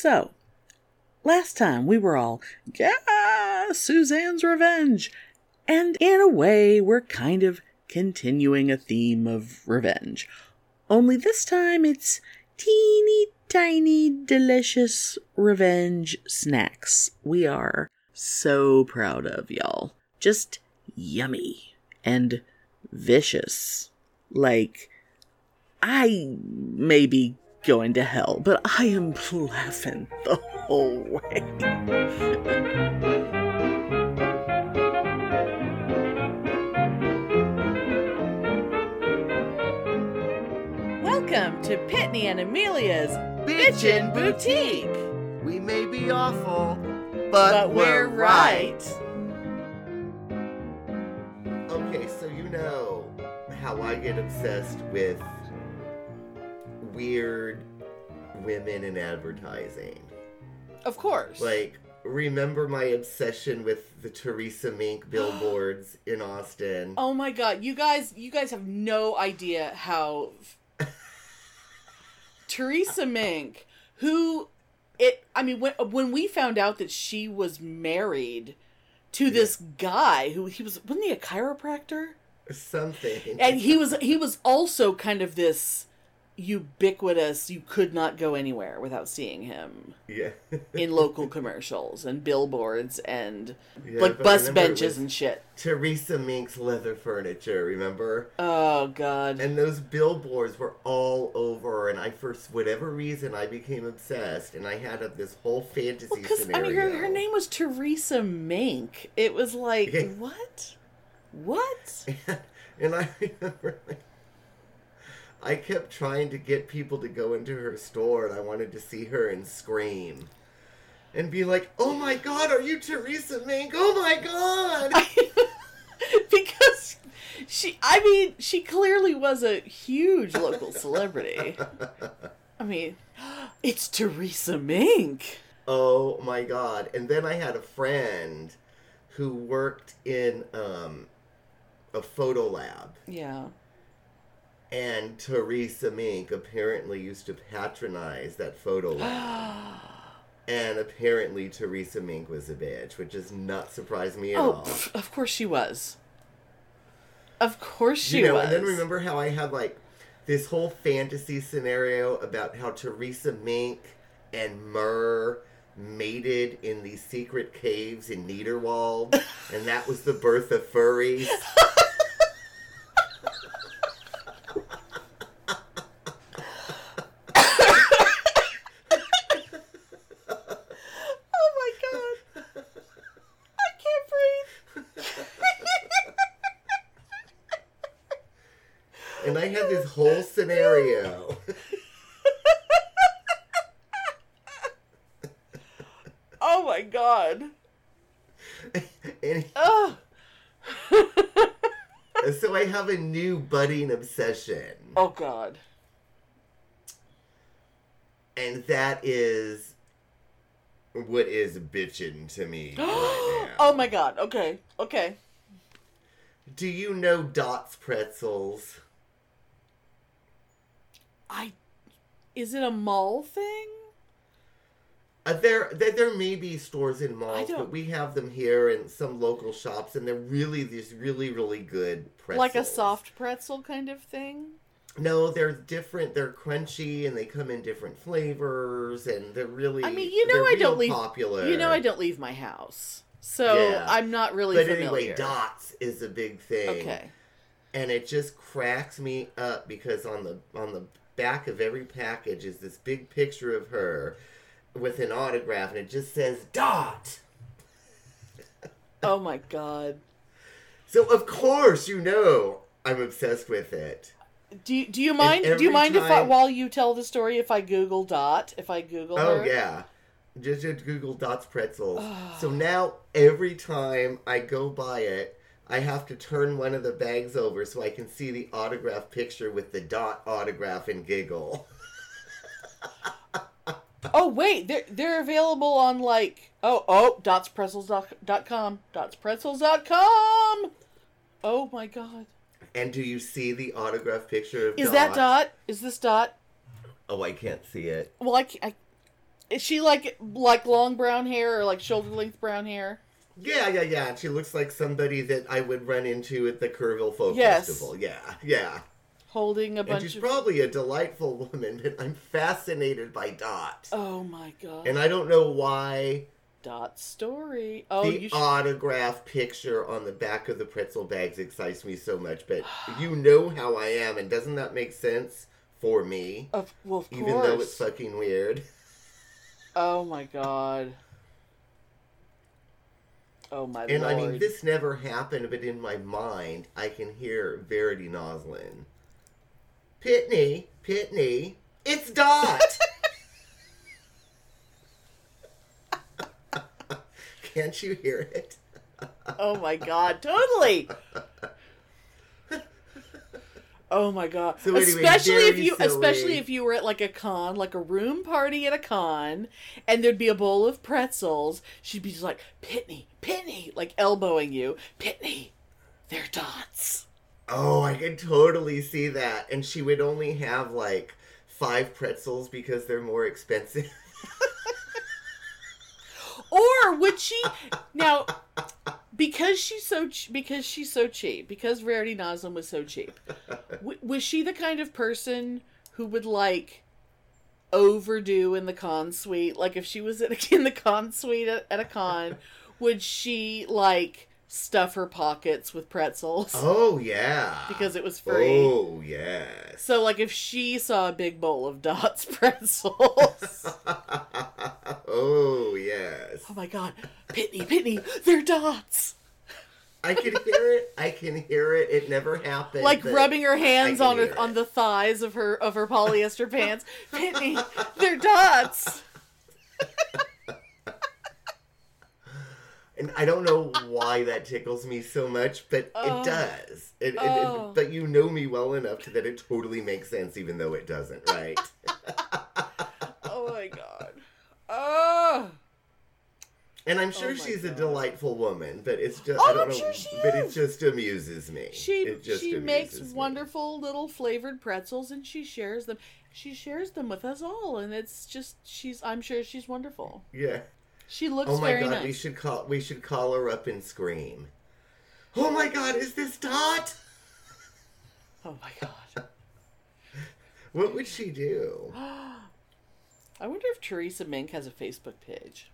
So, last time we were all, yeah, Suzanne's revenge. And in a way, we're kind of continuing a theme of revenge. Only this time it's teeny tiny delicious revenge snacks. We are so proud of y'all. Just yummy and vicious. Like, I may be going to hell, but I am laughing the whole way. Welcome to Pitney and Amelia's Bitchen Boutique. We may be awful, but, But we're right. Okay, so you know how I get obsessed with weird women in advertising. Of course. Like, remember my obsession with the Teresa Mink billboards in Austin? Oh my god, you guys you guys have no idea how Teresa Mink, who it I mean when when we found out that she was married to this guy who he was wasn't he a chiropractor? Something. And he was he was also kind of this ubiquitous you could not go anywhere without seeing him yeah. in local commercials and billboards and Yeah, like bus benches and shit. Teresa Mink's leather furniture, remember? Oh god. And those billboards were all over, and I, for whatever reason, I became obsessed, and I had a, this whole fantasy Well, because I scenario. mean, her, her name was Teresa Mink. It was like Yeah. what? What? and I remember, like, I kept trying to get people to go into her store, and I wanted to see her and scream. And be like, oh my god, are you Teresa Mink? Oh my god! because she, I mean, she clearly was a huge local celebrity. I mean, it's Teresa Mink. Oh my god. And then I had a friend who worked in um, a photo lab. Yeah. And Teresa Mink apparently used to patronize that photo lab. and apparently Teresa Mink was a bitch, which does not surprise me at Oh, all. pff, of course she was. Of course she you know, was. and then remember how I had like this whole fantasy scenario about how Teresa Mink and Murr mated in these secret caves in Niederwald, and that was the birth of furries. Oh my god. I can't breathe. And I had this whole scenario. Oh my god. and so I have a new budding obsession. Oh god. And that is what is bitchin' to me right. Oh my god. Okay. Okay. Do you know Dots Pretzels? I is it a mall thing? Uh, there, there, there may be stores in malls, but we have them here in some local shops, and they're really these really really good pretzels. Like a soft pretzel kind of thing? No, they're different. They're crunchy, and they come in different flavors, and they're really. I mean, you know I don't leave popular. You know I don't leave my house. So Yeah. I'm not really But familiar. anyway, Dots is a big thing. Okay. and it just cracks me up because on the on the back of every package is this big picture of her with an autograph, and it just says Dot. Oh my god. So of course you know I'm obsessed with it. Do you, do you mind do you mind if I, while you tell the story if I Google Dot if I Google Oh her? yeah. Just, just Google Dots pretzels. so now every time I go by it, I have to turn one of the bags over so I can see the autograph picture with the dot autograph and giggle. Oh wait, they're they're available on like oh oh dotspretzels.com dotspretzels.com. Oh my god. And do you see the autograph picture of Is Dot? that Dot? Is this Dot? Oh, I can't see it. Well, I, I Is she like like long brown hair or like shoulder length brown hair? Yeah, yeah, yeah. She looks like somebody that I would run into at the Kerrville Folk Yes. Festival. Yeah, yeah. Holding a And bunch she's of probably a delightful woman, but I'm fascinated by Dot. Oh my god. And I don't know why Dot story. Oh, the should autograph picture on the back of the pretzel bags excites me so much, but you know how I am, and doesn't that make sense for me? of, well, of Even course. though it's fucking weird. Oh my god. Oh my And lord. I mean, this never happened, but in my mind, I can hear Verity Noslin. Pitney, Pitney, it's Dot! Can't you hear it? Oh my god, totally. Oh my god. So anyway, especially if you silly. especially if you were at like a con, like a room party at a con, and there'd be a bowl of pretzels, she'd be just like, Pitney, Pitney, like elbowing you. Pitney, they're dots. Oh, I can totally see that. And she would only have like five pretzels because they're more expensive. Or would she now because she's so ch- because she's so cheap because Rarity Noslin was so cheap? W- was she the kind of person who would like overdo in the con suite? Like if she was at, in the con suite at, at a con, would she like stuff her pockets with pretzels Oh, yeah. because it was free? Oh, yes. So like if she saw a big bowl of Dots pretzels. oh, yes. Oh my god, Pitney, Pitney, they're dots. I can hear it. I can hear it. It never happened. Like rubbing her hands on her on the thighs of her of her polyester pants. Pitney, they're dots. And I don't know why that tickles me so much, but Oh. it does. It, it- it- Oh. but you know me well enough to that it totally makes sense, even though it doesn't, right? Oh my god. Oh. And I'm oh. sure oh my she's a delightful woman, but it's just Oh, I don't I'm know, sure she but it just amuses me. She she makes me. wonderful little flavored pretzels and she shares them. She shares them with us all and it's just she's I'm sure she's wonderful. Yeah. She looks Oh my god, nice. we should call we should call her up and scream. Oh my god, is this Dot? Oh my god. What would she do? I wonder if Teresa Mink has a Facebook page.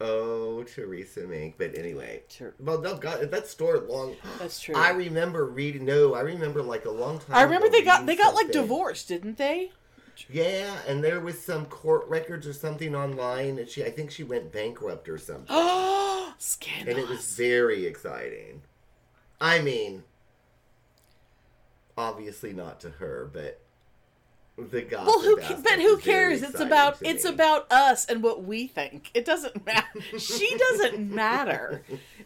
Oh, Teresa Mink. But anyway, Ter- well, no, God, that story long. That's true. I remember reading. No, I remember like a long time. I remember they got they got like divorced, didn't they? Yeah, and there was some court records or something online, and she, I think she went bankrupt or something, Oh, and it was very exciting. I mean, obviously not to her, but the gossip. well, who? But who cares? It's about it's me. about us and what we think. It doesn't matter. she doesn't matter.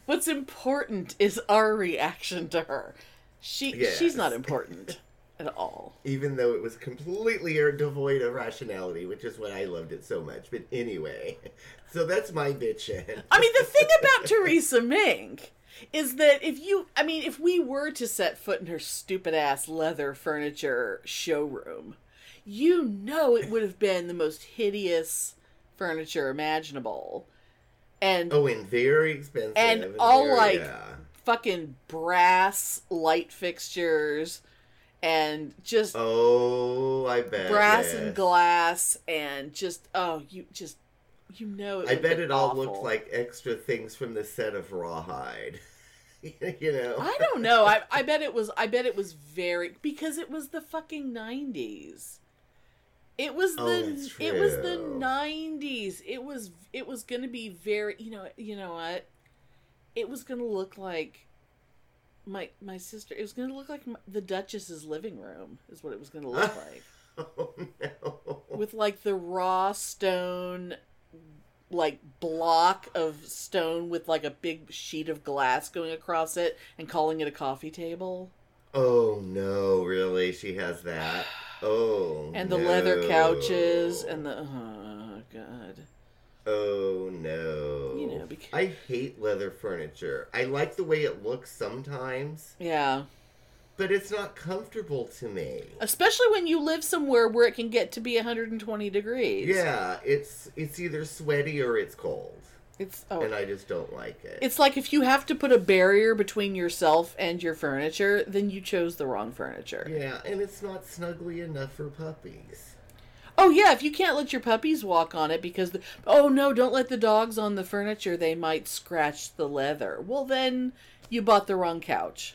What's important is our reaction to her. She Yes. she's not important at all. even though it was completely er, devoid of rationality, which is why I loved it so much. But anyway, so that's my bitchin'. I mean, the thing about Teresa Mink is that if you, I mean, if we were to set foot in her stupid ass leather furniture showroom, you know it would have been the most hideous furniture imaginable. And Oh, and very expensive. And all, very- like, yeah. fucking brass light fixtures and just Oh, I bet. brass yes. and glass and just, oh, you just, you know, it I bet be it all awful. looked like extra things from the set of Rawhide. you know. I don't know. I I bet it was. I bet it was very because it was the fucking nineties. It was the. Oh, It was the nineties. It was. It was going to be very. You know. You know what? It was going to look like. My my sister. It was going to look like my, the Duchess's living room. Is what it was going to look like Oh no. with like the raw stone like block of stone with like a big sheet of glass going across it and calling it a coffee table Oh no, really? She has that. Oh. and the leather couches and the oh god Oh no. You know, because- I hate leather furniture. I like the way it looks sometimes, yeah but it's not comfortable to me. Especially when you live somewhere where it can get to be 120 degrees. Yeah, it's it's either sweaty or it's cold, It's oh, and I just don't like it. it's like if you have to put a barrier between yourself and your furniture, then you chose the wrong furniture. yeah, and it's not snuggly enough for puppies. Oh yeah, if you can't let your puppies walk on it because the, oh no, don't let the dogs on the furniture, they might scratch the leather. Well then you bought the wrong couch.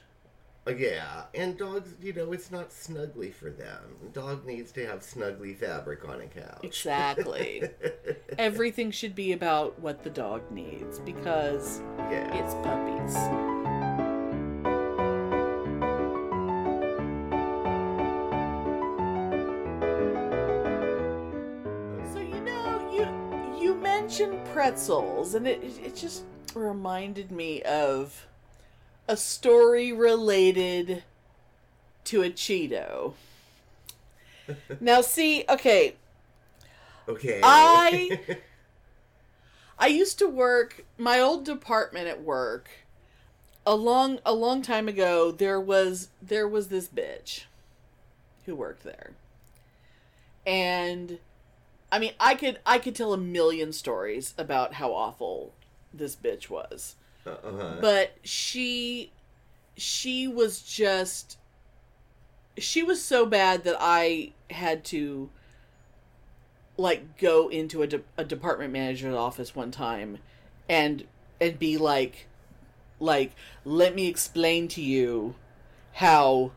Uh, Yeah, and dogs, you know, it's not snuggly for them. A dog needs to have snuggly fabric on a couch. Exactly. Everything should be about what the dog needs because Yeah. it's puppies. Mentioned pretzels, and it it just reminded me of a story related to a Cheeto. Now, see, okay, Okay. I I used to work my old department at work. A long a long time ago, there was there was this bitch who worked there. And I mean, I could I could tell a million stories about how awful this bitch was. uh-huh. But she she was just she was so bad that I had to like go into a, de- a department manager's office one time and and be like like let me explain to you how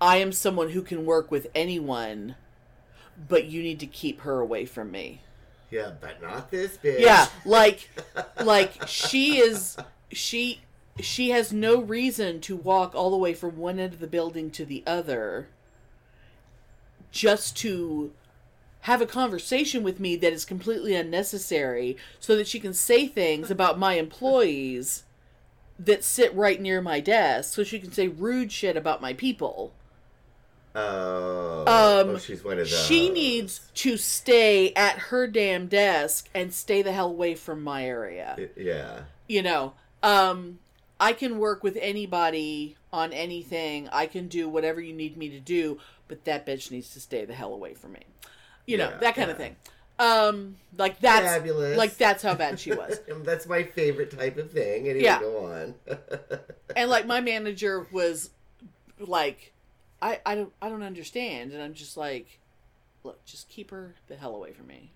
I am someone who can work with anyone but you need to keep her away from me. yeah, but not this bitch. Yeah, like like she is she she has no reason to walk all the way from one end of the building to the other just to have a conversation with me that is completely unnecessary so that she can say things about my employees that sit right near my desk so she can say rude shit about my people. Oh. Um, oh, she's one of those. She needs to stay at her damn desk and stay the hell away from my area. Yeah. You know, um, I can work with anybody on anything. I can do whatever you need me to do, but that bitch needs to stay the hell away from me. You know, Yeah, that kind of thing. Um, like that's Fabulous. like that's how bad she was. That's my favorite type of thing. Anyway, Yeah. go on. and like my manager was like I, I don't I don't understand and I'm just like look just keep her the hell away from me.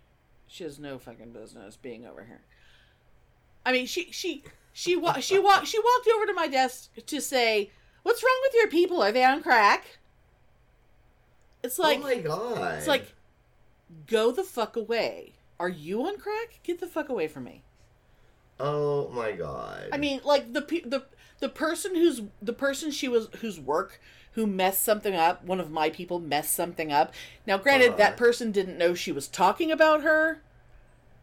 She has no fucking business being over here. I mean she she she wa- she walked she walked over to my desk to say what's wrong with your people? Are they on crack? It's oh like oh my god. it's like go the fuck away. Are you on crack? Get the fuck away from me. Oh my god. I mean, like the pe- the the person who's the person she was whose work who messed something up. One of my people messed something up. Now, granted, Uh-huh. that person didn't know she was talking about her,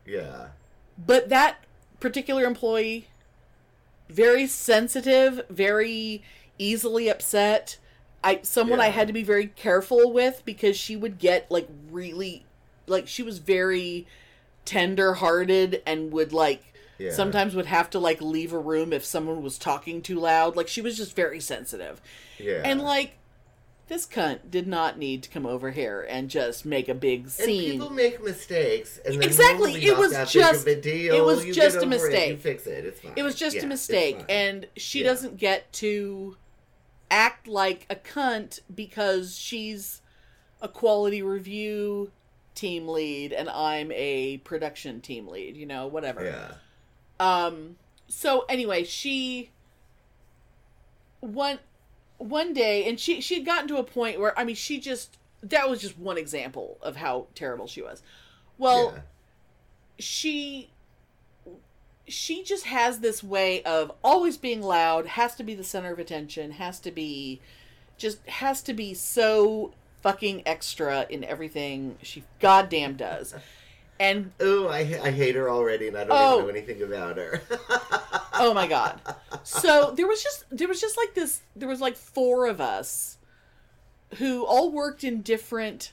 Yeah. but that particular employee, very sensitive, very easily upset. I someone I had to be very careful with because she would get like really, like she was very tender hearted and would like Yeah. sometimes would have to like leave a room if someone was talking too loud. Like she was just very sensitive. Yeah. And like this cunt did not need to come over here and just make a big scene. And people make mistakes, and then Exactly, it was just- big of a deal. it was You just a over It, mistake. you fix it. It's fine. it was just Yeah, a mistake and she Yeah. doesn't get to act like a cunt because she's a quality review team lead and I'm a production team lead, you know, whatever. Yeah. Um so anyway, she one one day and she she had gotten to a point where I mean she just that was just one example of how terrible she was. Well, yeah. she she just has this way of always being loud, has to be the center of attention, has to be just has to be so fucking extra in everything she goddamn does. And Ooh, I, I hate her already, and I don't Oh. even know anything about her. oh my god. So there was just there was just like this there was like four of us who all worked in different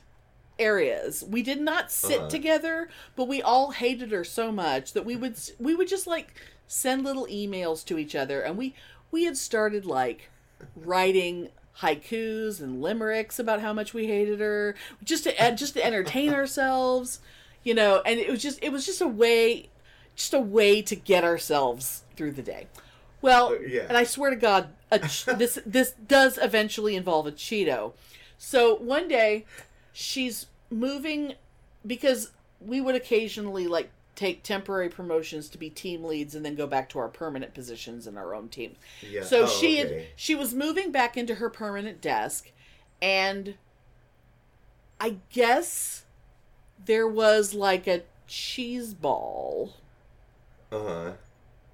areas. We did not sit Uh-huh. together, but we all hated her so much that we would we would just like send little emails to each other and we we had started like writing haikus and limericks about how much we hated her, just to just to entertain ourselves, you know. And it was just it was just a way, just a way to get ourselves through the day. Well, Uh, yeah. and I swear to God, ch- this this does eventually involve a Cheeto. So one day, she's moving because we would occasionally like take temporary promotions to be team leads and then go back to our permanent positions in our own team. Yeah. So Oh, she had, she was moving back into her permanent desk, and I guess there was like a cheese ball, Uh-huh.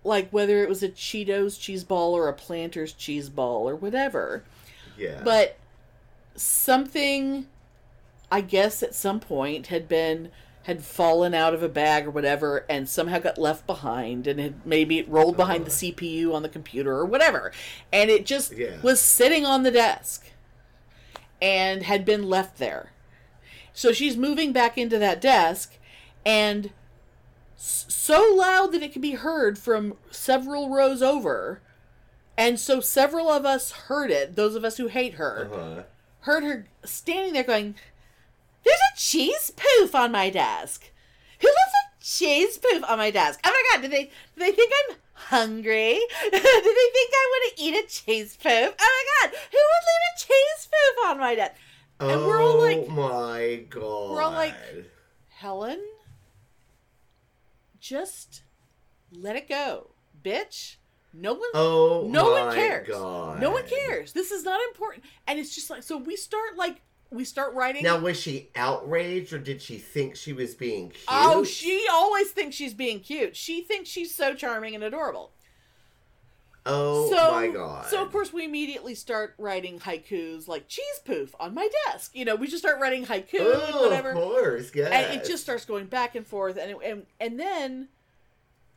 like whether it was a Cheetos cheese ball or a Planters cheese ball or whatever. Yeah. But something, I guess, at some point had been had fallen out of a bag or whatever and somehow got left behind and had maybe it rolled behind the CPU on the computer or whatever. And it just Yeah. was sitting on the desk and had been left there. So she's moving back into that desk and so loud that it could be heard from several rows over. And so several of us heard it, those of us who hate her Uh-huh. heard her standing there going, There's a cheese poof on my desk. Who wants a cheese poof on my desk? Oh my god, do they do they think I'm hungry? do they think I want to eat a cheese poof? Oh my god, who would leave a cheese poof on my desk? And oh we're all like- oh my god. we're all like- Helen, just let it go. Bitch. No one Oh no one cares. God. No one cares. This is not important. And it's just like so we start like we start writing Now was she outraged or did she think she was being oh, cute? Oh, she always thinks she's being cute. She thinks she's so charming and adorable. Oh so, my god. So of course we immediately start writing haikus like cheese poof on my desk. You know, we just start writing haiku and Oh, whatever. Of course, yes. And it just starts going back and forth and and and then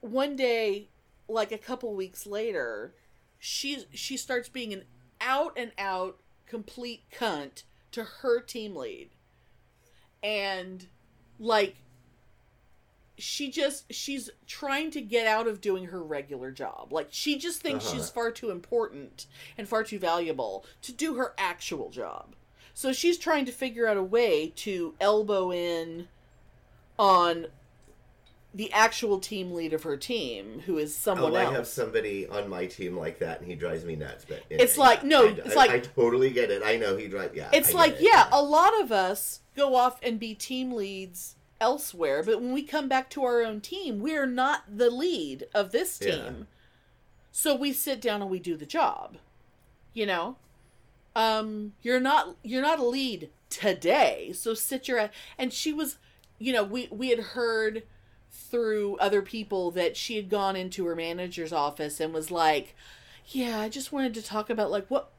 one day like a couple weeks later, she she starts being an out and out complete cunt to her team lead. And like she just she's trying to get out of doing her regular job. Like she just thinks Uh-huh. she's far too important and far too valuable to do her actual job. So she's trying to figure out a way to elbow in on the actual team lead of her team, who is someone oh, I have somebody on my team like that, and he drives me nuts. But It's like- no, I- it's I- like- I totally get it. I know he drives. Yeah, It's like, it. yeah, a lot of us go off and be team leads elsewhere, but when we come back to our own team, we're not the lead of this team. Yeah. So we sit down and we do the job. You know? Um you're not you're not a lead today. So sit your and she was you know, we we had heard through other people that she had gone into her manager's office and was like, "Yeah, I just wanted to talk about like what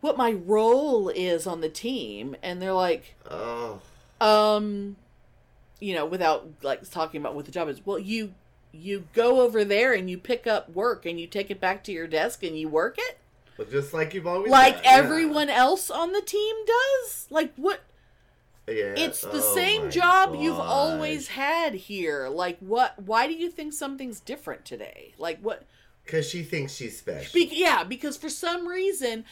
what my role is on the team." And they're like, Oh, um you know without like talking about what the job is. Well you you go over there and you pick up work and you take it back to your desk and you work it? Well, just like you've always like done, yeah. everyone else on the team does? Like what? Yeah. it's the Oh same job you've always had here. Like what why do you think something's different today? Like what? Because she thinks she's special. Be- yeah, because for some reason,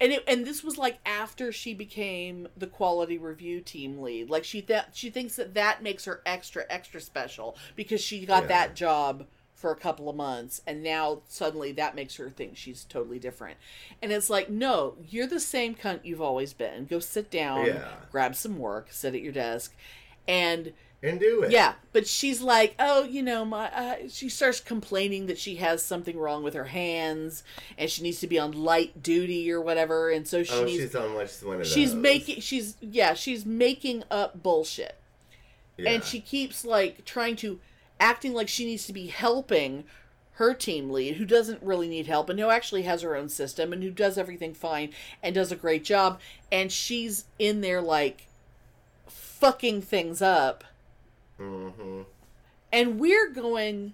and it, and this was like after she became the quality review team lead. Like she th- she thinks that that makes her extra extra special because she got Yeah. that job for a couple of months and now suddenly that makes her think she's totally different. And it's like, "No, you're the same cunt you've always been. Go sit down, Yeah. grab some work, sit at your desk." And and do it. yeah, but she's like, oh, you know, my. Uh, she starts complaining that she has something wrong with her hands, and she needs to be on light duty or whatever, and so she Oh, needs. she's on much one of She's those. making. She's yeah. She's making up bullshit, Yeah. and she keeps like trying to acting like she needs to be helping her team lead, who doesn't really need help, and who actually has her own system, and who does everything fine and does a great job, and she's in there like fucking things up Mm-hmm. and we're going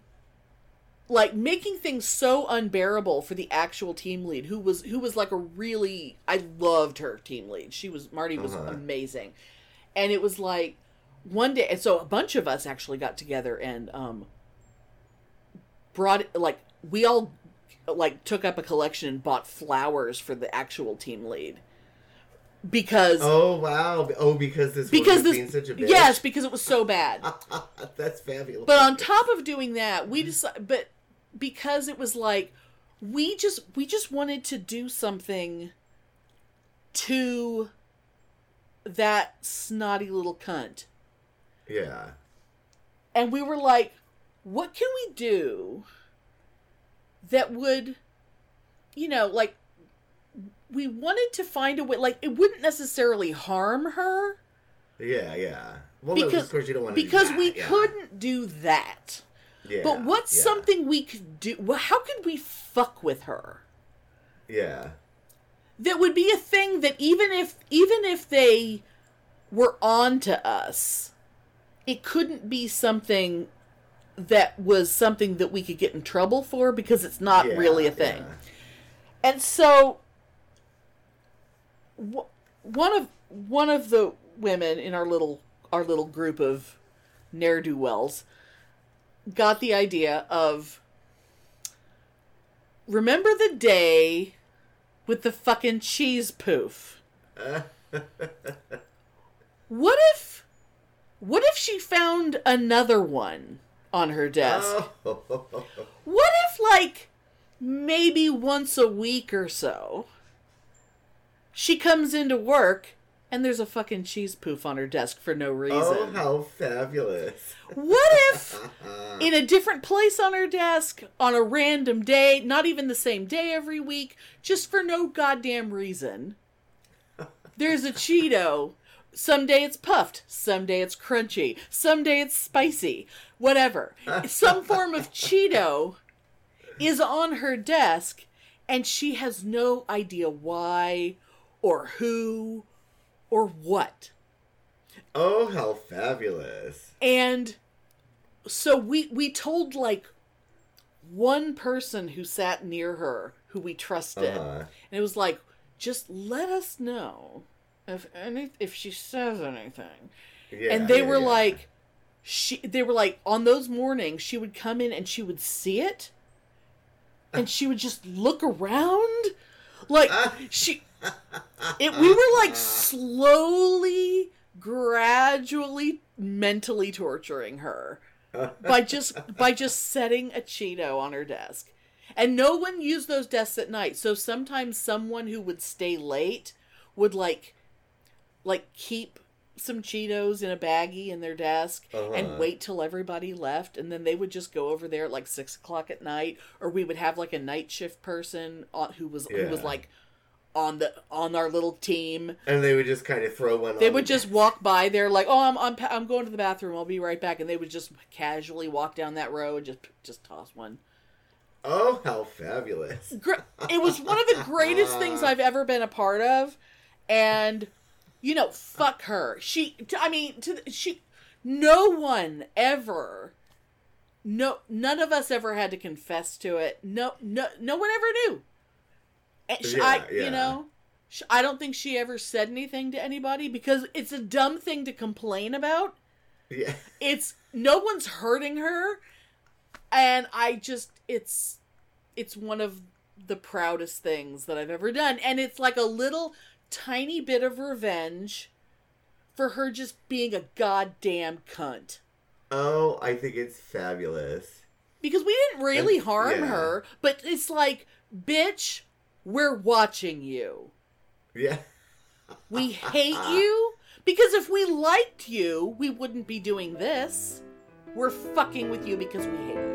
like making things so unbearable for the actual team lead who was who was like a really I loved her team lead. She was Marty was Uh-huh. amazing. And it was like one day and so a bunch of us actually got together and um brought like we all like took up a collection and bought flowers for the actual team lead because Oh wow! Oh, because this because this being such a bitch. yes because it was so bad. that's fabulous. But on top of doing that, we decided, but because it was like we just we just wanted to do something to that snotty little cunt. yeah, And we were like, what can we do that would you know, like we wanted to find a way like it wouldn't necessarily harm her yeah, yeah. Well, because of course you don't want to because do that, we yeah. couldn't do that. Yeah, But what's yeah, something we could do? Well, how could we fuck with her? Yeah, That would be a thing that even if even if they were on to us, it couldn't be something that was something that we could get in trouble for because it's not yeah, really a thing. And so one of one of the women in our little our little group of ne'er do wells got the idea of remember the day with the fucking cheese poof. what if what if she found another one on her desk? Oh, What if, like, maybe once a week or so, she comes into work and there's a fucking cheese poof on her desk for no oh, reason? oh, how fabulous! What if, in a different place on her desk, on a random day, not even the same day every week, just for no goddamn reason, there's a Cheeto. Someday it's puffed, someday it's crunchy, someday it's spicy, whatever. Some form of Cheeto is on her desk, and she has no idea why, or who, or what. Oh, how fabulous! And so we we told like one person who sat near her who we trusted. Uh-huh. And it was like just let us know if any if she says anything. Yeah, and they yeah, were yeah. like she they were like on those mornings she would come in and she would see it and she would just look around like she it we were like slowly gradually mentally torturing her by just by just setting a cheeto on her desk and no one used those desks at night so sometimes someone who would stay late would like like keep some cheetos in a baggie in their desk Uh-huh. and wait till everybody left and then they would just go over there at like six o'clock at night or we would have like a night shift person who was who was like on the on our little team and they would just kind of throw one. they on would just desk. walk by They're like oh I'm, I'm i'm going to the bathroom i'll be right back and they would just casually walk down that row and just just toss one Oh, how fabulous! It was one of the greatest things I've ever been a part of, and you know, fuck her. She, I mean, to the- she, no one ever, no, none of us ever had to confess to it. No, no, no one ever knew. And sh- I, Yeah, yeah. you know, I don't think she ever said anything to anybody because it's a dumb thing to complain about Yeah, it's no one's hurting her and i just it's it's one of the proudest things that i've ever done and it's like a little tiny bit of revenge for her just being a goddamn cunt Oh, I think it's fabulous. because we didn't really And- harm yeah. her but it's like bitch we're watching you Yeah. we hate you because if we liked you we wouldn't be doing this we're fucking with you because we hate you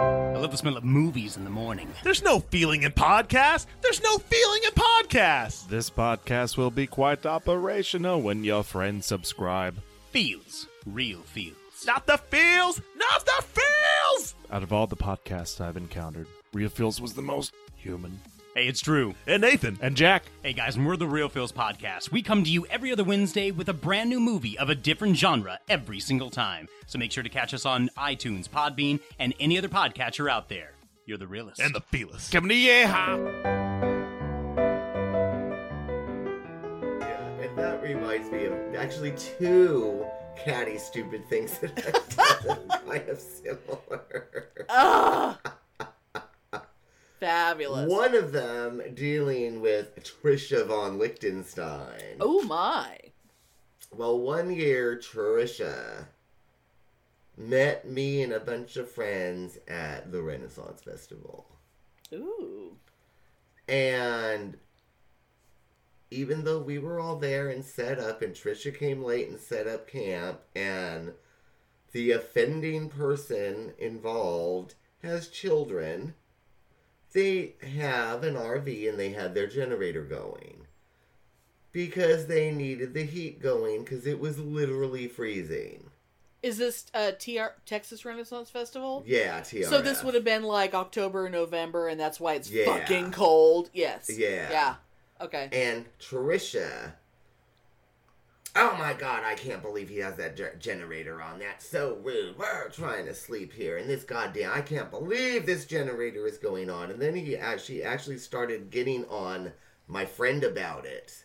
I love the smell of movies in the morning. There's no feeling in podcasts. There's no feeling in podcasts. This podcast will be quite operational when your friends subscribe. Feels. Reel feels. Not the feels. Not the feels. Out of all the podcasts I've encountered, Reel Feels was the most human. Hey, it's true. And Nathan. And Jack, Hey guys, and we're the Reel Feels Podcast. We come to you every other Wednesday with a brand new movie of a different genre every single time. So make sure to catch us on iTunes, Podbean, and any other podcatcher out there. You're the realest. And the feelers. come to Yeehaw! Yeah, and that reminds me of actually two catty, stupid things that I've done kind of similar. Ah, fabulous. One of them dealing with Trisha von Liechtenstein. Oh my. Well, one year, Trisha met me and a bunch of friends at the Renaissance Festival. Ooh. And even though we were all there and set up, and Trisha came late and set up camp, and the offending person involved has children, they have an RV and they had their generator going because they needed the heat going because it was literally freezing. Is this uh, TR Texas Renaissance Festival? Yeah, TRF. So this would have been like October, November, and that's why it's Yeah. fucking cold. Yes. Yeah. Yeah. Okay. And Trisha. Oh my god, I can't believe he has that ge- generator on. That's so rude. We're trying to sleep here, and this goddamn. I can't believe this generator is going on. And then he actually actually started getting on my friend about it.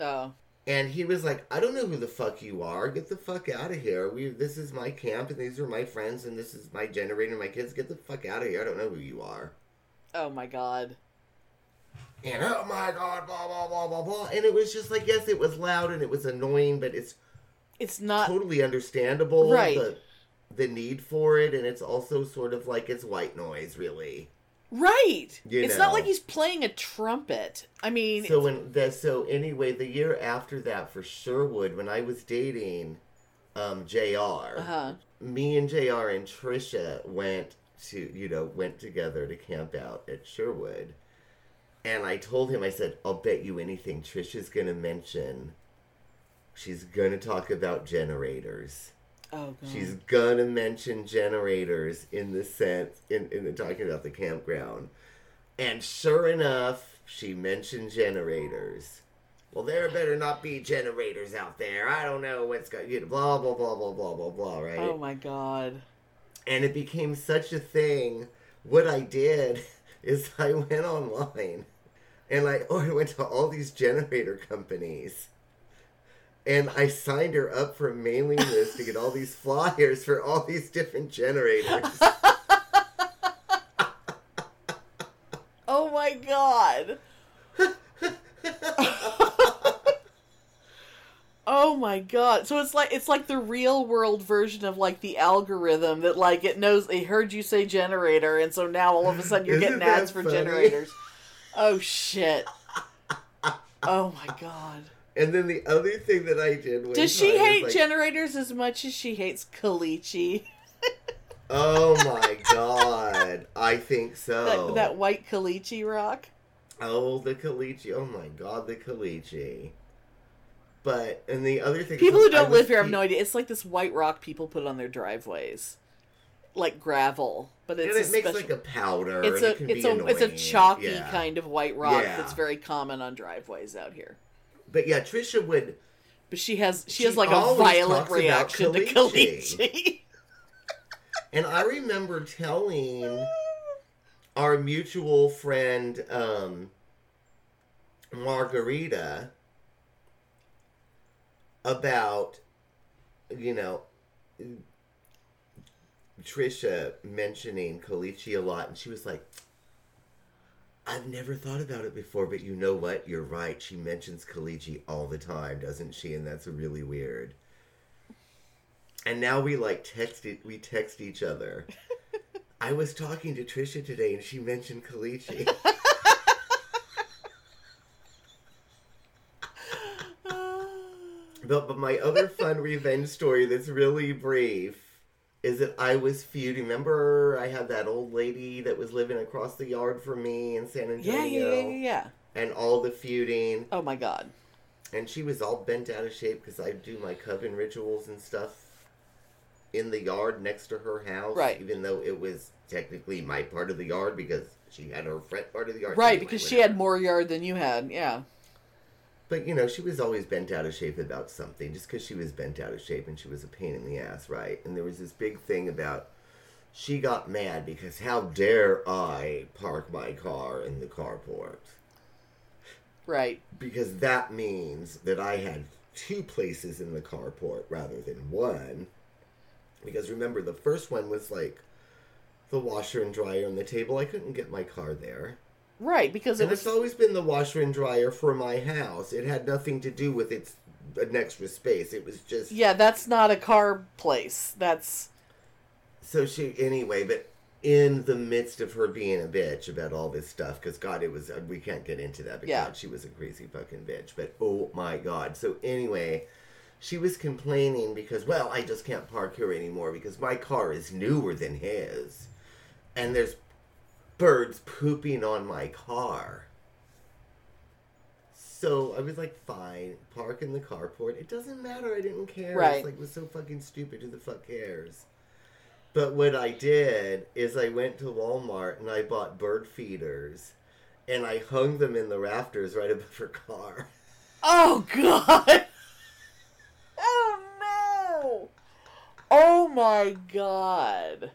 Oh. And he was like, I don't know who the fuck you are. Get the fuck out of here. We this is my camp and these are my friends and this is my generator and my kids. Get the fuck out of here. I don't know who you are. Oh my god. And oh my god, blah blah blah blah blah. And it was just like, yes, it was loud and it was annoying, but it's It's not totally understandable Right. the the need for it, and it's also sort of like it's white noise, really. right. You it's not like he's playing a trumpet. I mean, So when the so anyway, the year after that for Sherwood, when I was dating um Jr. uh-huh. me and JR and Trisha went to, you know, went together to camp out at Sherwood. And I told him, I said, I'll bet you anything Trisha's going to mention, she's going to talk about generators. Oh god. She's going to mention generators in the sense, in, in the talking about the campground. And sure enough, she mentioned generators. Well, there better not be generators out there. I don't know what's going to, blah, blah, blah, blah, blah, blah, blah, right? Oh my god. and it became such a thing. What I did is I went online and I, oh, I went to all these generator companies and I signed her up for a mailing list to get all these flyers for all these different generators. Oh my god. oh my god. So it's like it's like the real world version of like the algorithm that like it knows it heard you say generator and so now all of a sudden you're Isn't getting ads for funny? generators. Oh shit. Oh my god. And then the other thing that I did was Does she hate like, generators as much as she hates Kalichi? Oh my god, I think so. That, that white Kalichi rock? Oh, the caliche. Oh my god, the caliche. But and the other thing People who don't live here have no idea. It's like this white rock people put on their driveways, like gravel, but it's and a it makes special. like a powder. it's a it it's a it's a chalky Yeah. kind of white rock Yeah. that's very common on driveways out here. But yeah, Trisha would. But she has she, She has like a violent reaction to Caliche. Kalichi. And I remember telling our mutual friend um, Margarita about, you know, Trisha mentioning Kalichi a lot, and she was like, I've never thought about it before, but you know what? You're right. She mentions Kalichi all the time, doesn't she? And that's really weird. And now we like text it, we text each other. I was talking to Trisha today and she mentioned Kalichi. but, but my other fun revenge story that's really brief is that I was feuding. Remember, I had that old lady that was living across the yard from me in San Antonio, yeah, yeah, yeah, yeah, yeah. and all the feuding. Oh my god. And she was all bent out of shape because I do my coven rituals and stuff in the yard next to her house. Right. Even though it was technically my part of the yard because she had her front part of the yard. Right, because she had more yard than you had. Yeah. But, you know, she was always bent out of shape about something just because she was bent out of shape and she was a pain in the ass, right? And there was this big thing about she got mad because how dare I park my car in the carport? Right. because that means that I had two places in the carport rather than one. Because remember, the first one was like the washer and dryer on the table. I couldn't get my car there. Right, because it And it's always been the washer and dryer for my house. It had nothing to do with its an extra space. It was just Yeah, that's not a car place. That's so she anyway. But in the midst of her being a bitch about all this stuff, because God, it was uh, we can't get into that. But Yeah. God, she was a crazy fucking bitch. But oh my God. So anyway, she was complaining because well, I just can't park here anymore because my car is newer than his, and there's birds pooping on my car. So I was like, fine, park in the carport. It doesn't matter. I didn't care. Right. It's like, it was so fucking stupid. Who the fuck cares? But what I did is I went to Walmart and I bought bird feeders and I hung them in the rafters right above her car. Oh god. Oh no. Oh my god.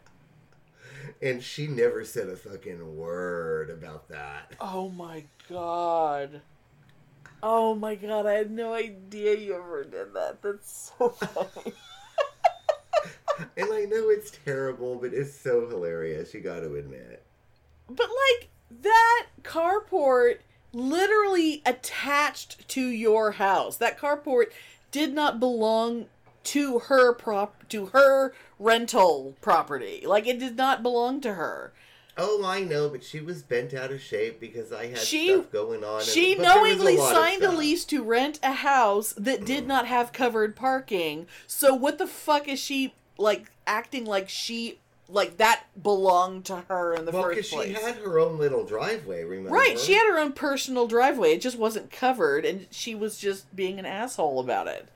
And she never said a fucking word about that. Oh my god. Oh my god, I had no idea you ever did that. That's so funny. And I know it's terrible, but it's so hilarious, you gotta admit. But like that carport literally attached to your house. That carport did not belong to her prop to her rental property. Like it did not belong to her. Oh, I know, but she was bent out of shape because I had She- stuff going on. She there was a knowingly signed a lease to rent a house that did mm. not have covered parking. So what the fuck is she like acting like she like that belonged to her in the Well, because first she had her own little driveway, remember? Right, she had her own personal driveway. It just wasn't covered, and she was just being an asshole about it.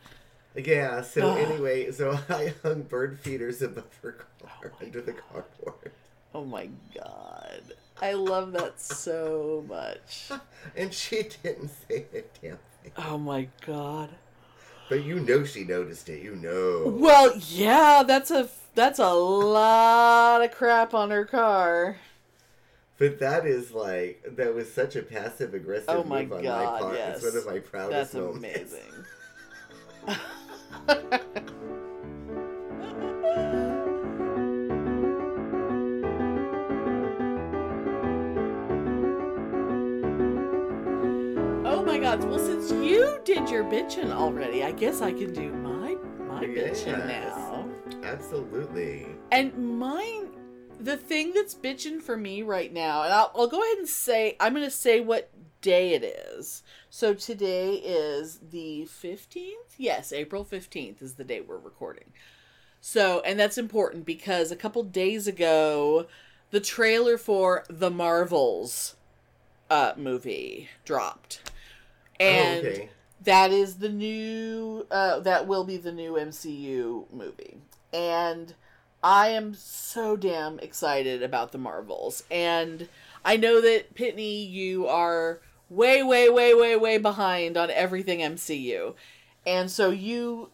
Yeah, so anyway, so I hung bird feeders above her car under the carport. Oh my god. I love that so much. And she didn't say a damn thing. Oh my god. But you know she noticed it, you know. Well, yeah, that's a that's a lot of crap on her car. But that is like, that was such a passive aggressive Oh my move on god, my part. yes. It's one of my proudest That's moments. amazing. Oh my god, well since you did your bitchin' already, I guess I can do my my Yes. now. Absolutely. And mine, the thing that's bitching for me right now, and I'll, I'll go ahead and say, I'm going to say what day it is. So today is the 15th? Yes, April 15th is the day we're recording. So, and that's important because a couple days ago, the trailer for The Marvels uh, movie dropped. And oh, okay. that is the new uh that will be the new MCU movie. And I am so damn excited about the Marvels. And I know that Pitney you are way way way way way behind on everything MCU. And so you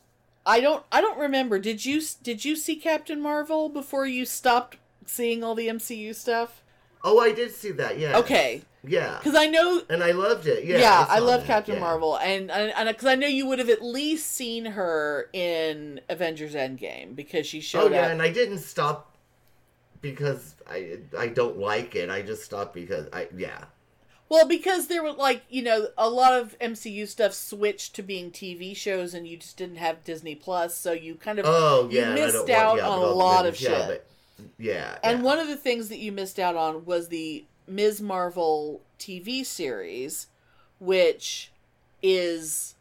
I don't I don't remember did you did you see Captain Marvel before you stopped seeing all the MCU stuff? Oh, I did see that, yeah. Okay. Yeah. Cuz I know And I loved it, yeah. yeah, I, saw love that, Captain yeah. Marvel, and and because I know you would have at least seen her in Avengers Endgame because she oh, showed. Oh yeah, up. and I didn't stop because I I don't like it. I just stopped because I yeah. Well, because there were like you know a lot of MCU stuff switched to being TV shows, and you just didn't have Disney Plus, so you kind of Oh you yeah, missed out want, yeah, on a lot of shit. Yeah, but, yeah. And yeah. one of the things that you missed out on was the Ms. Marvel TV series, which is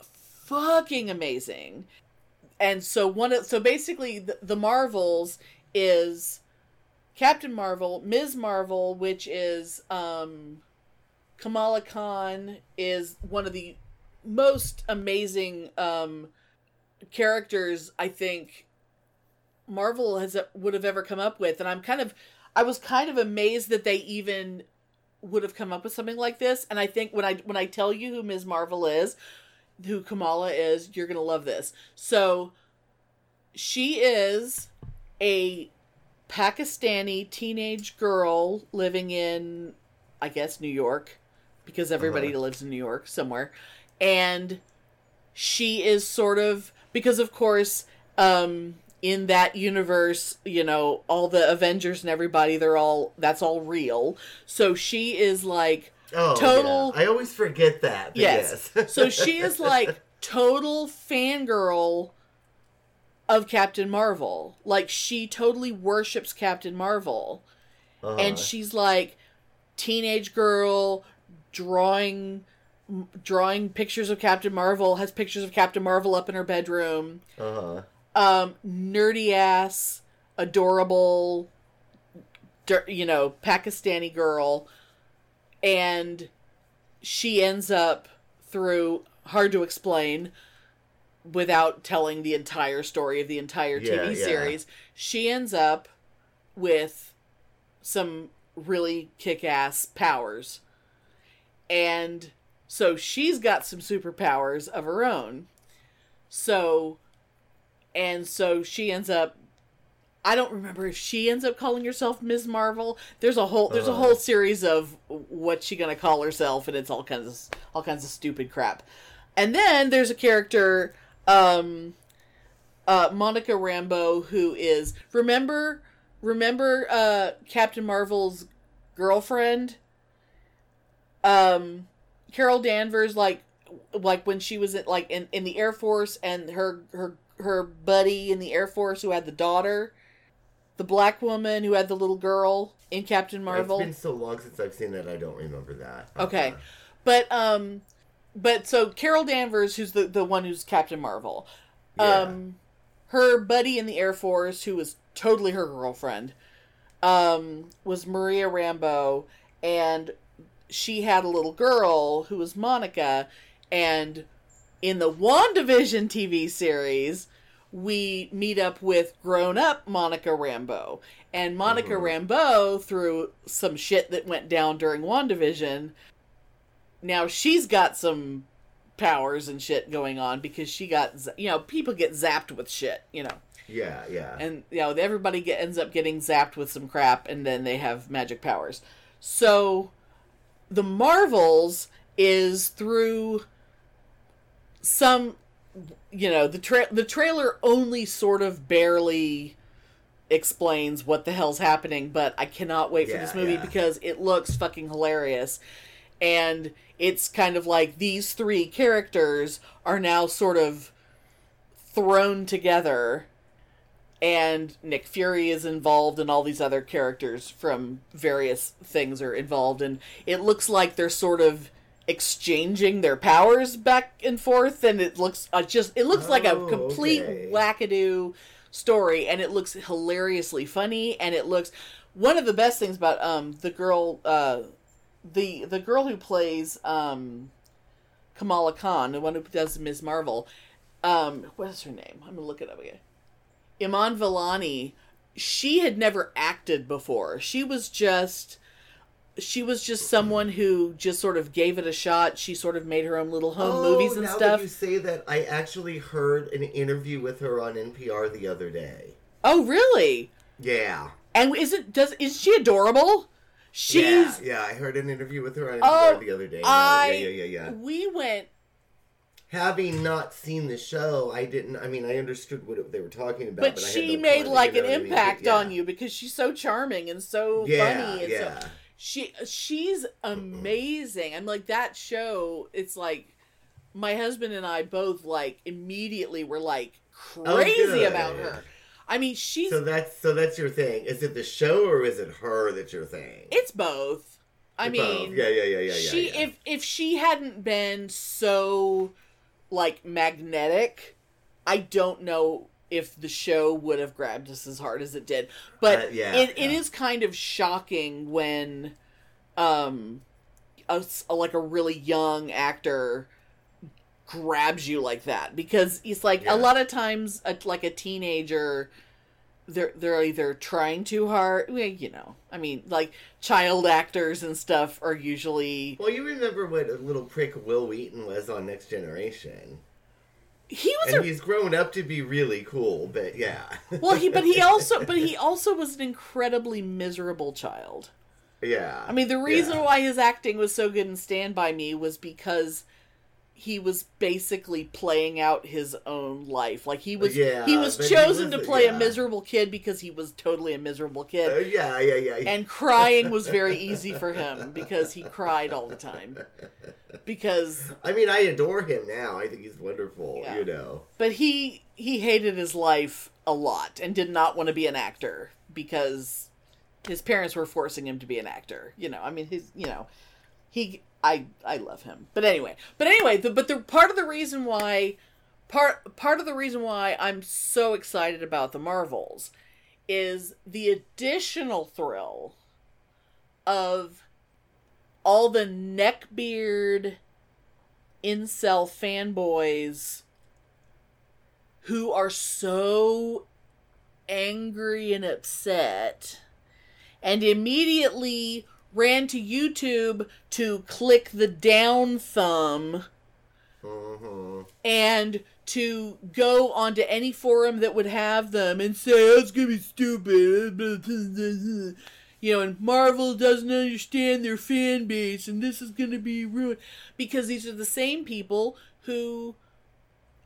fucking amazing. And so one of so basically the, the Marvels is Captain Marvel, Ms. Marvel, which is um Kamala Khan is one of the most amazing um characters I think Marvel has would have ever come up with, and I'm kind of, I was kind of amazed that they even would have come up with something like this. And I think when I when I tell you who Ms. Marvel is, who Kamala is, you're gonna love this. So, she is a Pakistani teenage girl living in, I guess, New York, because everybody Uh-huh. lives in New York somewhere, and she is sort of because of course um in that universe, you know, all the Avengers and everybody, they're all that's all real. So she is like Oh, total yeah. I always forget that. Yes. yes. so she is like total fangirl of Captain Marvel. Like she totally worships Captain Marvel. Uh-huh. And she's like teenage girl drawing drawing pictures of Captain Marvel, has pictures of Captain Marvel up in her bedroom. uh-huh. Um nerdy ass, adorable you know, Pakistani girl and she ends up through hard to explain without telling the entire story of the entire TV yeah. series. She ends up with some really kick-ass powers. And so she's got some superpowers of her own. So and so she ends up I don't remember if she ends up calling herself Ms. Marvel. There's a whole there's a Uh. whole series of what she gonna call herself, and it's all kinds of all kinds of stupid crap. And then there's a character, um, uh, Monica Rambeau, who is remember remember uh, Captain Marvel's girlfriend, um, Carol Danvers, like like when she was at, like in, in the Air Force, and her her her buddy in the Air Force who had the daughter the black woman who had the little girl in Captain Marvel. It's been so long since I've seen that I don't remember that. Okay. Uh-huh. But um but so Carol Danvers who's the the one who's Captain Marvel. Yeah. Um her buddy in the Air Force who was totally her girlfriend um was Maria Rambeau and she had a little girl who was Monica and in the WandaVision TV series we meet up with grown up Monica Rambeau. And Monica mm-hmm. Rambeau, through some shit that went down during WandaVision, now she's got some powers and shit going on because she got, you know, people get zapped with shit, you know. Yeah, yeah. And, you know, everybody get, ends up getting zapped with some crap and then they have magic powers. So the Marvels is through some you know the tra- the trailer only sort of barely explains what the hell's happening but i cannot wait for this movie yeah. because it looks fucking hilarious and it's kind of like these three characters are now sort of thrown together and Nick Fury is involved and all these other characters from various things are involved and it looks like they're sort of exchanging their powers back and forth and it looks uh, just it looks like a Oh, complete okay. wackadoo story and it looks hilariously funny and it looks one of the best things about um the girl uh the the girl who plays um Kamala Khan, the one who does Ms. Marvel, um, what is her name? I'm gonna look it up again. Iman Vellani. She had never acted before. She was just she was just someone who just sort of gave it a shot. She sort of made her own little home oh, movies and now stuff. that you say that, I actually heard an interview with her on NPR the other day. Oh, really? Yeah. And is it does is she adorable? She's yeah, yeah, I heard an interview with her on NPR oh, the other day. I yeah, yeah, yeah, yeah. we went Having not seen the show, I didn't. I mean, I understood what they were talking about, but but, I had she no made like an what I mean? impact Yeah. on you because she's so charming and so Yeah, funny and yeah. so she she's amazing. I'm like that show. It's like my husband and I both like immediately were like Oh, crazy good. about her. I mean, she's So that's so that's your thing. Is it the show or is it her that's your thing? it's both. I mean, yeah, yeah, yeah, yeah, yeah. she yeah. if if she hadn't been so like magnetic, I don't know if the show would have grabbed us as hard as it did. But Uh, yeah, it, it yeah. is kind of shocking when um a, s- like a really young actor grabs you like that because it's like Yeah. a lot of times a, like a teenager they're they're either trying too hard well, you know i mean like child actors and stuff are usually Well, you remember what a little prick Wil Wheaton was on Next Generation, he was and a he's grown up to be really cool. But yeah, well he but he also but he also was an incredibly miserable child yeah. i mean the reason yeah. why his acting was so good in stand by me was because he was basically playing out his own life. Like he was Yeah, he was but he chosen to play yeah. a miserable kid because he was totally a miserable Uh, kid. yeah, yeah, yeah. And crying was very easy for him because he cried all the time. Because I mean, I adore him now. I think he's wonderful. Yeah. You know. but he he hated his life a lot and did not want to be an actor because his parents were forcing him to be an actor. You know, I mean his you know, he I I love him. But anyway, but anyway, the, but the part of the reason why part part of the reason why I'm so excited about the Marvels is the additional thrill of all the neckbeard incel fanboys who are so angry and upset and immediately ran to YouTube to click the down thumb hmm and to go onto any forum that would have them and say, it's gonna be stupid. You know, and Marvel doesn't understand their fan base and this is gonna be ruined. Because these are the same people who.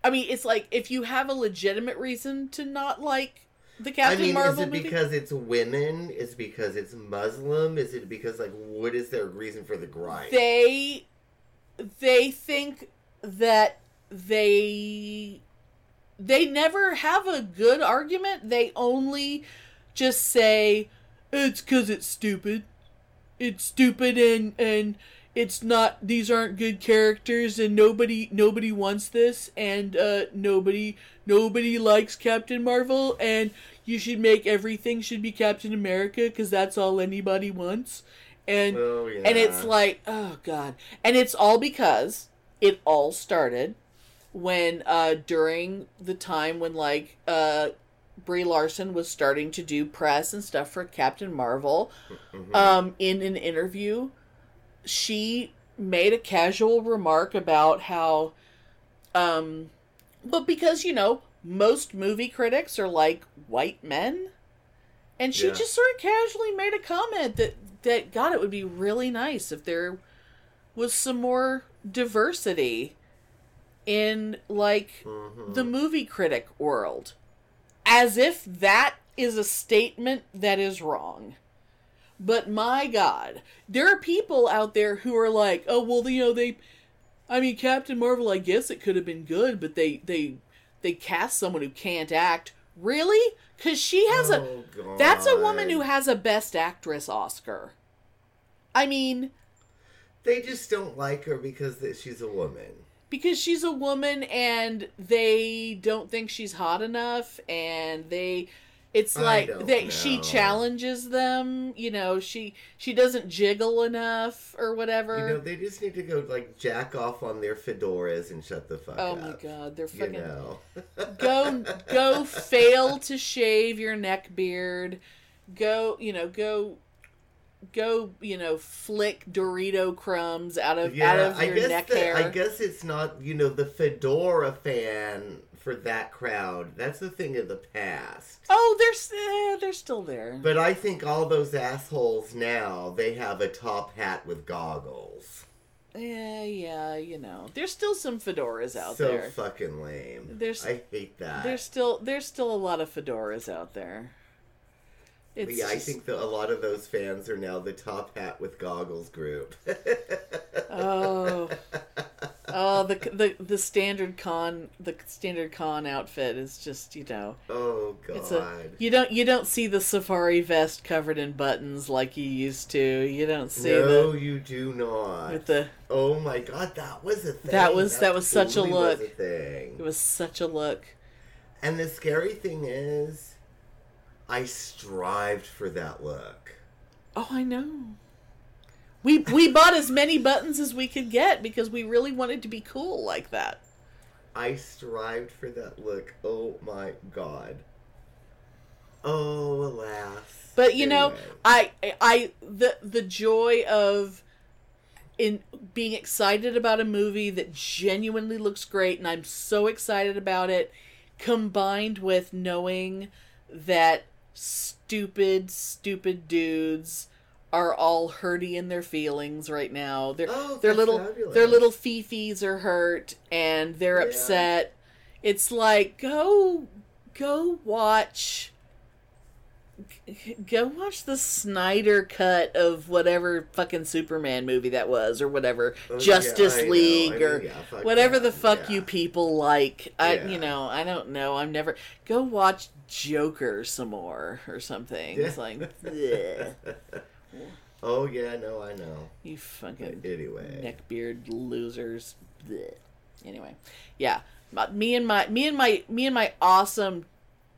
I mean, it's like if you have a legitimate reason to not like the I mean, Marvel is it movie. because it's women? Is it because it's Muslim? Is it because like what is their reason for the gripe? they they think that they they never have a good argument they only just say it's cuz it's stupid it's stupid and and it's not these aren't good characters and nobody nobody wants this and uh nobody nobody likes Captain Marvel and you should make everything should be Captain America cuz that's all anybody wants and Oh, yeah. and it's like, oh god. And it's all because it all started when uh during the time when like uh Brie Larson was starting to do press and stuff for Captain Marvel. Mhm. Um in an interview, she made a casual remark about how um but because, you know, most movie critics are like white men. And she Yeah. just sort of casually made a comment that that God, it would be really nice if there was some more diversity in like Mhm. the movie critic world. As if that is a statement that is wrong. But my God, there are people out there who are like, oh well, you know they, I mean Captain Marvel. I guess it could have been good, but they they they cast someone who can't act. Really? Because she has a Oh, God. that's a woman who has a Best Actress Oscar. I mean, They just don't like her because she's a woman. because she's a woman and they don't think she's hot enough and they it's like don't she challenges them, you know, she she doesn't jiggle enough or whatever. You know, they just need to go like jack off on their fedoras and shut the fuck oh up. my god, they're fucking. You know. go go fail to shave your neck beard go you know go go you know flick dorito crumbs out of out of your neck that- hair I guess it's not, you know, the fedora fan for that crowd. That's a thing of the past. oh they're eh, they're still there But I think all those assholes now, they have a top hat with goggles. yeah yeah you know there's still some fedoras out so there So fucking lame. There's- I hate that. there's still there's still a lot of fedoras out there it's yeah, I think that a lot of those fans are now the top hat with goggles group. oh oh the the the standard con the standard con outfit is just you know oh god. It's a you don't you don't see the safari vest covered in buttons like you used to. You don't see no, the you do not. with the Oh my god, that was a thing. That was- that was such a totally was look. a thing. it was such a look. And the scary thing is, I strived for that look. Oh, I know. We we bought as many buttons as we could get because we really wanted to be cool like that. I strived for that look. Oh my god. Oh alas. But you know, I I the the joy of in being excited about a movie that genuinely looks great and I'm so excited about it combined with knowing that stupid stupid dudes are all hurty in their feelings right now. Their Oh, their little fabulous. their little fifis are hurt and they're Yeah. upset. It's like go go watch go watch the Snyder cut of whatever fucking Superman movie that was or whatever Oh, Justice know. League I mean, or yeah, whatever the fuck yeah. you people like. I Yeah. you know, I don't know. I'm never go watch Joker some more or something. It's like Oh yeah, no, I know. you fucking Anyway, neckbeard losers. Bleh. Anyway, yeah, me and my me and my me and my awesome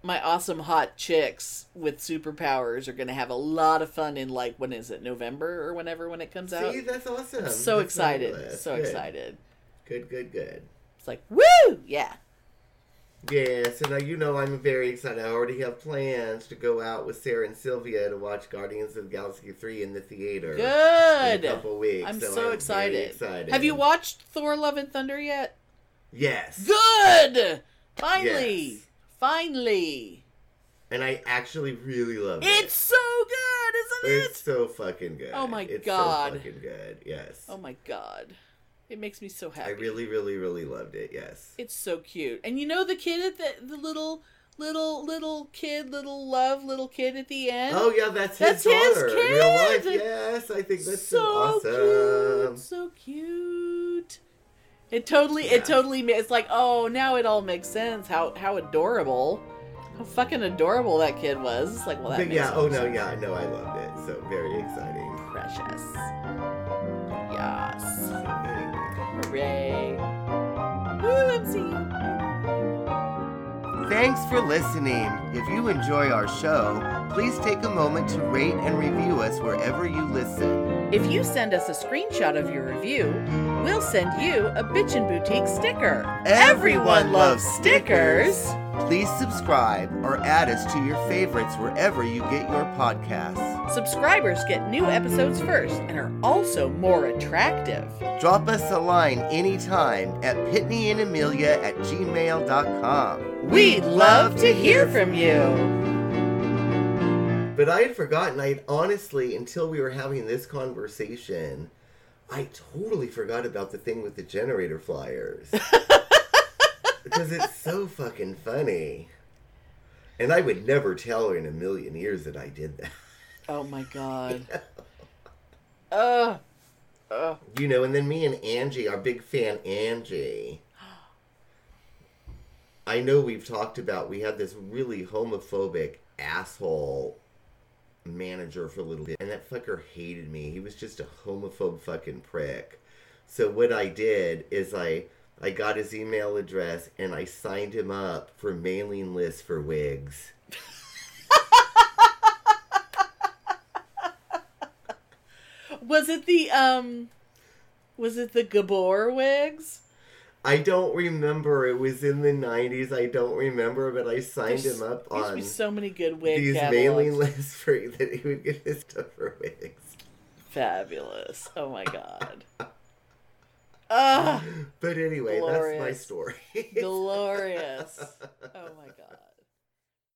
my awesome hot chicks with superpowers are gonna have a lot of fun in like when is it November or whenever when it comes out. see, that's awesome. I'm so That's excited, so Good. excited. Good, good, good. It's like woo, yeah. Yeah, and now you know I'm very excited. I already have plans to go out with Sarah and Sylvia to watch Guardians of the Galaxy 3 in the theater. In Good. a couple weeks. I'm so, so, I'm excited. excited. Have you watched Thor: Love and Thunder yet? Yes. Good. Finally, Yes. finally. And I actually really love it. It's so good, isn't it? It's so fucking good. Oh my it's God. It's so fucking good. Yes. Oh my god. It makes me so happy. I really, really, really loved it. Yes. It's so cute. And you know the kid at the the little little little kid, little love little kid at the end? Oh yeah, that's, That's his his daughter. in Real life. kid. Yes, I think that's so so, awesome. cute. So cute. It totally it totally it's like, "Oh, now it all makes sense. How how adorable." How fucking adorable that kid was. It's like, well, that But yeah, oh sense. no, yeah, no, I loved it. So very exciting. Precious. Yes. Hooray. Woo, MCU. Thanks for listening. If you enjoy our show, please take a moment to rate and review us wherever you listen. If you send us a screenshot of your review, we'll send you a Bitchen Boutique sticker. Everyone loves stickers. Please subscribe or add us to your favorites wherever you get your podcasts. Subscribers get new episodes first and are also more attractive. Drop us a line anytime at pitneyandamelia at gmail.com. We'd love to hear from you. But I had forgotten, I had honestly, until we were having this conversation, I totally forgot about the thing with the generator flyers. because it's so fucking funny. And I would never tell her in a million years that I did that. Oh my god. Ugh. You know, and then me and Angie, our big fan Angie. I know we've talked about we had this really homophobic asshole manager for a little bit, and that fucker hated me. He was just a homophobe fucking prick. So what I did is I I got his email address and I signed him up for mailing lists for wigs. Was it the um was it the Gabor wigs? I don't remember. It was in the '90s. I don't remember, but I signed There's- him up There used to on so many good wigs. these catalogs. mailing lists for that he would get his stuff for wigs. Fabulous. Oh my god. Ah, But anyway, that's my story. glorious. Oh my god.